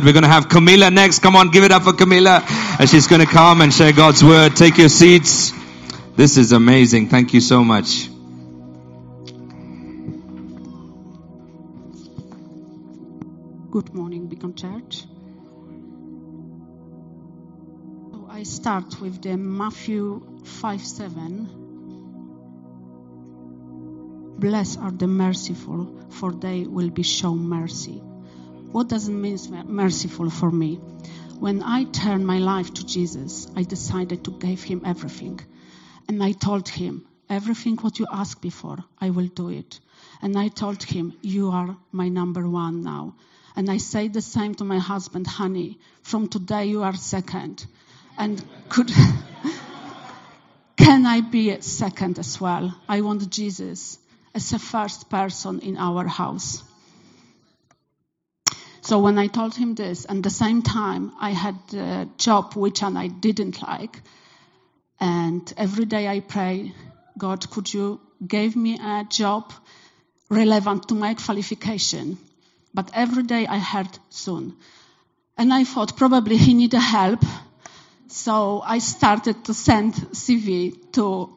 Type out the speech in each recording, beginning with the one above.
We're going to have Kamila next. Come on, give it up for Kamila. And she's going to come and share God's word. Take your seats. This is amazing. Thank you so much. Good morning, Beacon Church. So I start with the Matthew 5 7. Blessed are the merciful, for they will be shown mercy. What does it mean merciful for me? When I turned my life to Jesus, I decided to give him everything. And I told him, everything what you ask before, I will do it. And I told him, you are my number one now. And I say the same to my husband, honey, from today you are second. And could, can I be second as well? I want Jesus as a first person in our house. So when I told him this, and the same time I had a job which I didn't like, and every day I pray, God, could you give me a job relevant to my qualification? But every day I heard soon. And I thought probably he needed help. So I started to send CV to,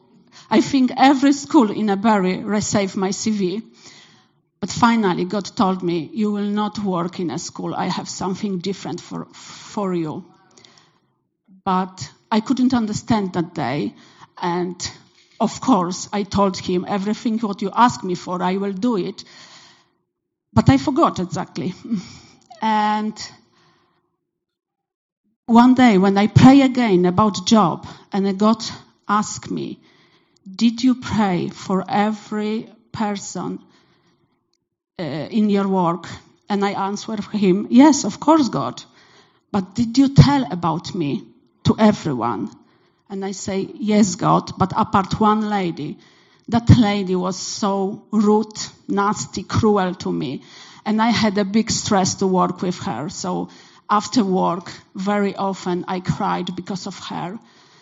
I think every school in Bury received my CV. But finally, God told me, You will not work in a school. I have something different for, for you. But I couldn't understand that day. And of course, I told him, Everything what you ask me for, I will do it. But I forgot exactly. And one day when I pray again about job, and God asked me, Did you pray for every person uh, in your work? And I answered him, Yes, of course, God. But did you tell about me to everyone? And I say, Yes, God, but apart one lady. That lady was so rude, nasty, cruel to me. And I had a big stress to work with her. So after work, very often I cried because of her.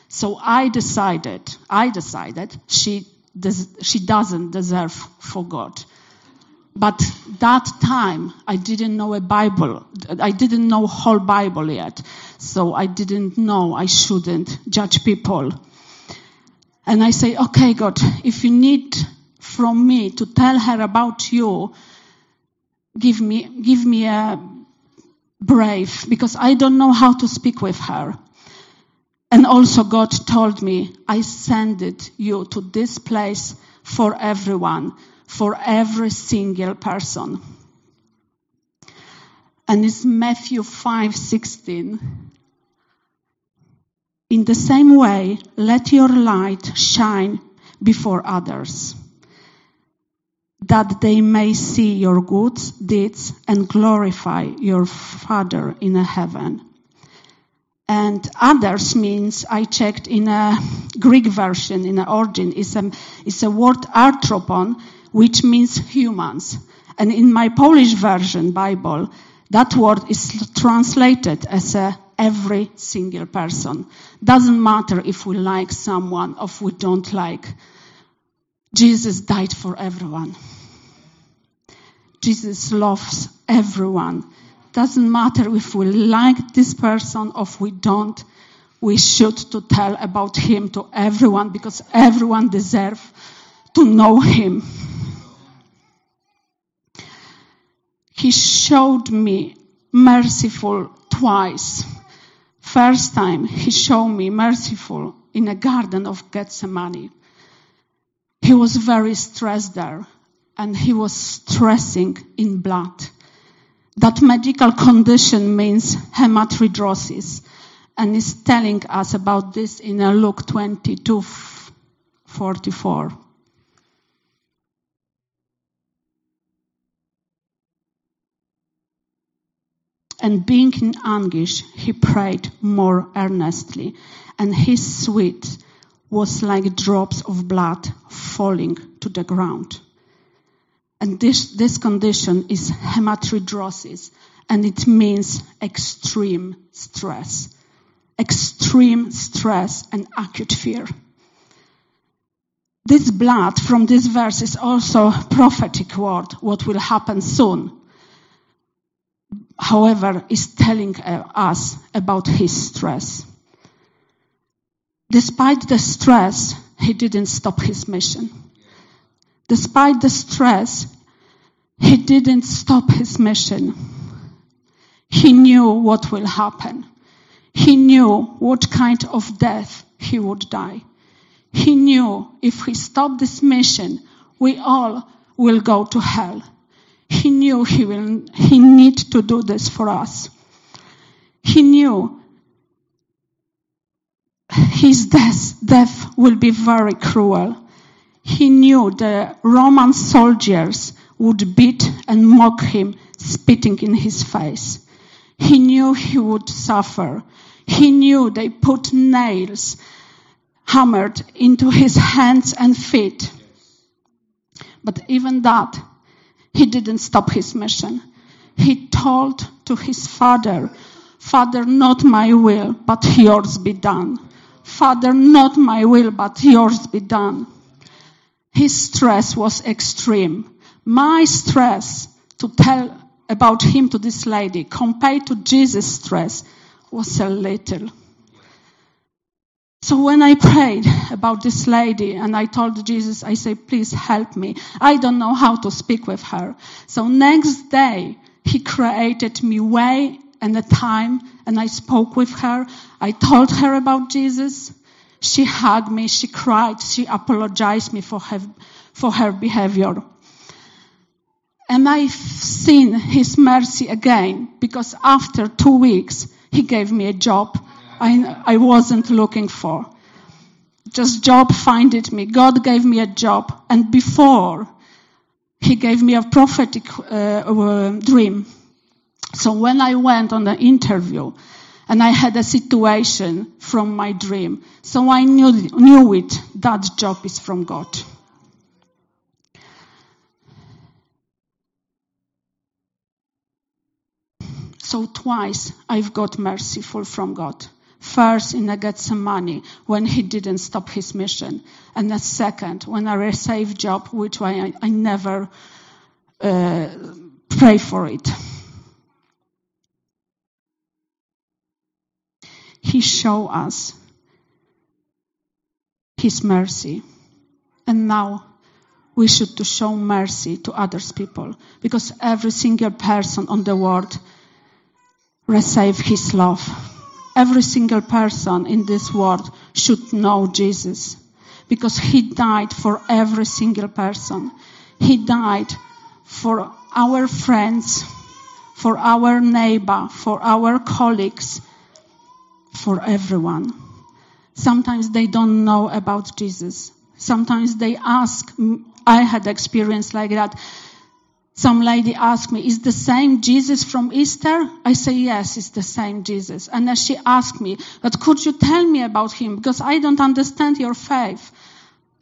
So I decided, I decided she, des- she doesn't deserve for God. But that time, I didn't know a Bible. I didn't know whole Bible yet. So I didn't know I shouldn't judge people. And I say, okay, God, if you need from me to tell her about you, give me, give me a brave, because I don't know how to speak with her. And also God told me, I send it you to this place for everyone for every single person. And it's Matthew 5:16. In the same way, let your light shine before others, that they may see your good deeds and glorify your Father in heaven. And others means I checked in a Greek version, in the origin, is a, a word anthropon, which means humans. And in my Polish version Bible, that word is translated as a every single person. Doesn't matter if we like someone or if we don't like. Jesus died for everyone. Jesus loves everyone. Doesn't matter if we like this person or if we don't. We should to tell about him to everyone because everyone deserves to know him. He showed me merciful twice. First time he showed me merciful in a garden of Gethsemane. He was very stressed there and he was stressing in blood. That medical condition means hematidrosis and is telling us about this in Luke 22 44. And being in anguish, he prayed more earnestly, and his sweat was like drops of blood falling to the ground. And this, this condition is hematidrosis, and it means extreme stress. Extreme stress and acute fear. This blood from this verse is also prophetic word, what will happen soon however, is telling uh, us about his stress. Despite the stress, he didn't stop his mission. Despite the stress, he didn't stop his mission. He knew what will happen. He knew what kind of death he would die. He knew if he stopped this mission, we all will go to hell. He knew he will, he need to do this for us. He knew his death, death will be very cruel. He knew the Roman soldiers would beat and mock him, spitting in his face. He knew he would suffer. He knew they put nails hammered into his hands and feet. But even that, he didn't stop his mission. He told to his father, Father, not my will, but yours be done. Father, not my will, but yours be done. His stress was extreme. My stress to tell about him to this lady compared to Jesus' stress was a little. So when I prayed about this lady and I told Jesus, I say, please help me. I don't know how to speak with her. So next day, he created me way and a time and I spoke with her. I told her about Jesus. She hugged me. She cried. She apologized me for her, for her behavior. And I've seen his mercy again because after two weeks, he gave me a job I, I wasn't looking for. Just job finded me. God gave me a job. And before, he gave me a prophetic uh, uh, dream. So when I went on the interview, and I had a situation from my dream, so I knew, knew it, that job is from God. So twice I've got merciful from God. First in Gethsemane when he didn't stop his mission. And the second when I received job which I, I never uh, pray for it. He showed us his mercy. And now we should to show mercy to others people because every single person on the world receive his love. Every single person in this world should know Jesus because he died for every single person. He died for our friends, for our neighbor, for our colleagues, for everyone. Sometimes they don't know about Jesus. Sometimes they ask, I had experience like that. Some lady asked me, is the same Jesus from Easter? I say, yes, it's the same Jesus. And then she asked me, but could you tell me about him? Because I don't understand your faith.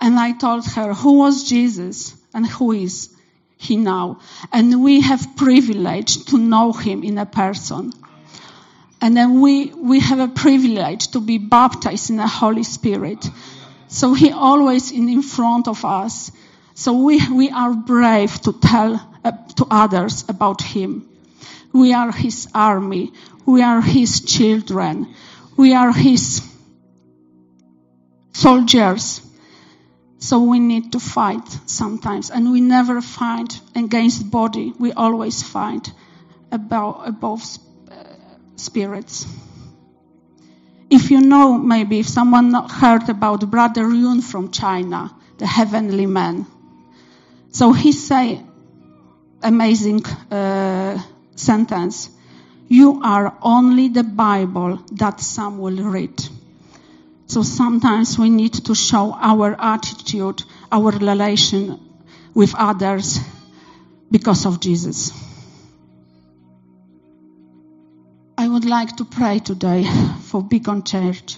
And I told her, who was Jesus and who is he now? And we have privilege to know him in a person. And then we, we have a privilege to be baptized in the Holy Spirit. So he always in, in front of us. So we, we are brave to tell uh, to others about Him. We are His army. We are His children. We are His soldiers. So we need to fight sometimes. And we never fight against body. We always fight about, above uh, spirits. If you know, maybe if someone heard about Brother Yun from China, the heavenly man. So he say, amazing uh, sentence. You are only the Bible that some will read. So sometimes we need to show our attitude, our relation with others because of Jesus. I would like to pray today for Beacon Church.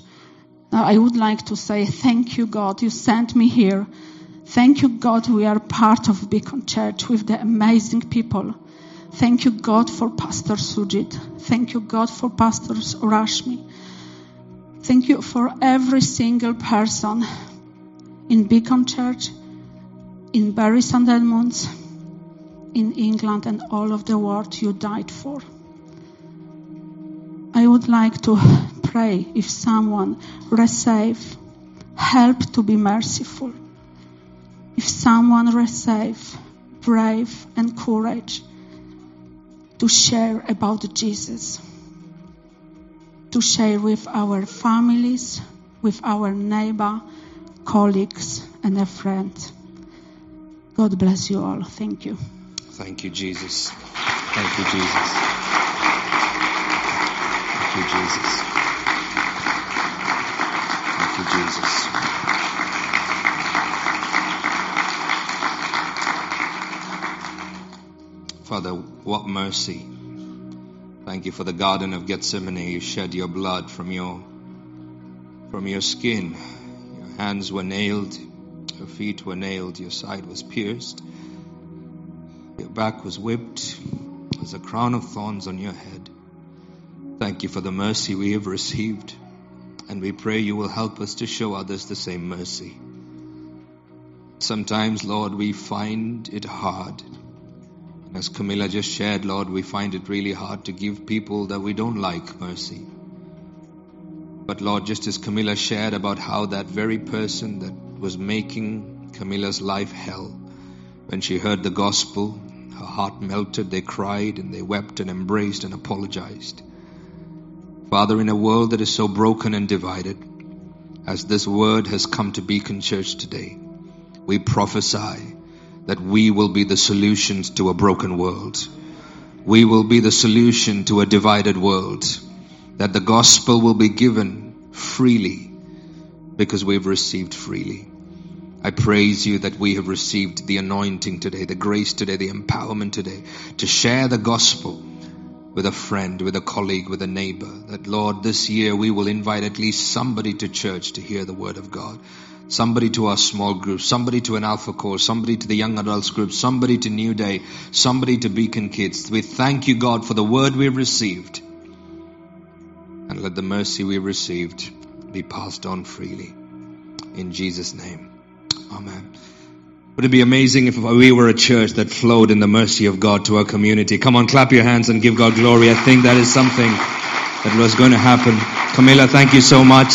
I would like to say thank you, God. You sent me here Thank you, God, we are part of Beacon Church with the amazing people. Thank you, God, for Pastor Sujit. Thank you, God, for Pastor Rashmi. Thank you for every single person in Beacon Church, in Bury St. Edmunds, in England, and all of the world you died for. I would like to pray if someone receive help to be merciful. If someone receive brave and courage to share about Jesus, to share with our families, with our neighbor, colleagues, and a friend. God bless you all. Thank you. Thank you, Jesus. Thank you, Jesus. Thank you, Jesus. Thank you, Jesus. Father, what mercy. Thank you for the Garden of Gethsemane. You shed your blood from your from your skin. Your hands were nailed, your feet were nailed, your side was pierced, your back was whipped. There's a crown of thorns on your head. Thank you for the mercy we have received, and we pray you will help us to show others the same mercy. Sometimes, Lord, we find it hard. As Kamila just shared, Lord, we find it really hard to give people that we don't like mercy. But Lord, just as Kamila shared about how that very person that was making Kamila's life hell, when she heard the gospel, her heart melted, they cried and they wept and embraced and apologized. Father, in a world that is so broken and divided, as this word has come to Beacon Church today, we prophesy that we will be the solutions to a broken world. We will be the solution to a divided world. That the gospel will be given freely because we've received freely. I praise you that we have received the anointing today, the grace today, the empowerment today to share the gospel with a friend, with a colleague, with a neighbor. That Lord, this year we will invite at least somebody to church to hear the word of God somebody to our small group, somebody to an alpha course, somebody to the young adults group, somebody to New Day, somebody to Beacon Kids. We thank you, God, for the word we've received. And let the mercy we've received be passed on freely. In Jesus' name. Amen. Would it be amazing if we were a church that flowed in the mercy of God to our community? Come on, clap your hands and give God glory. I think that is something that was going to happen. Kamila, thank you so much.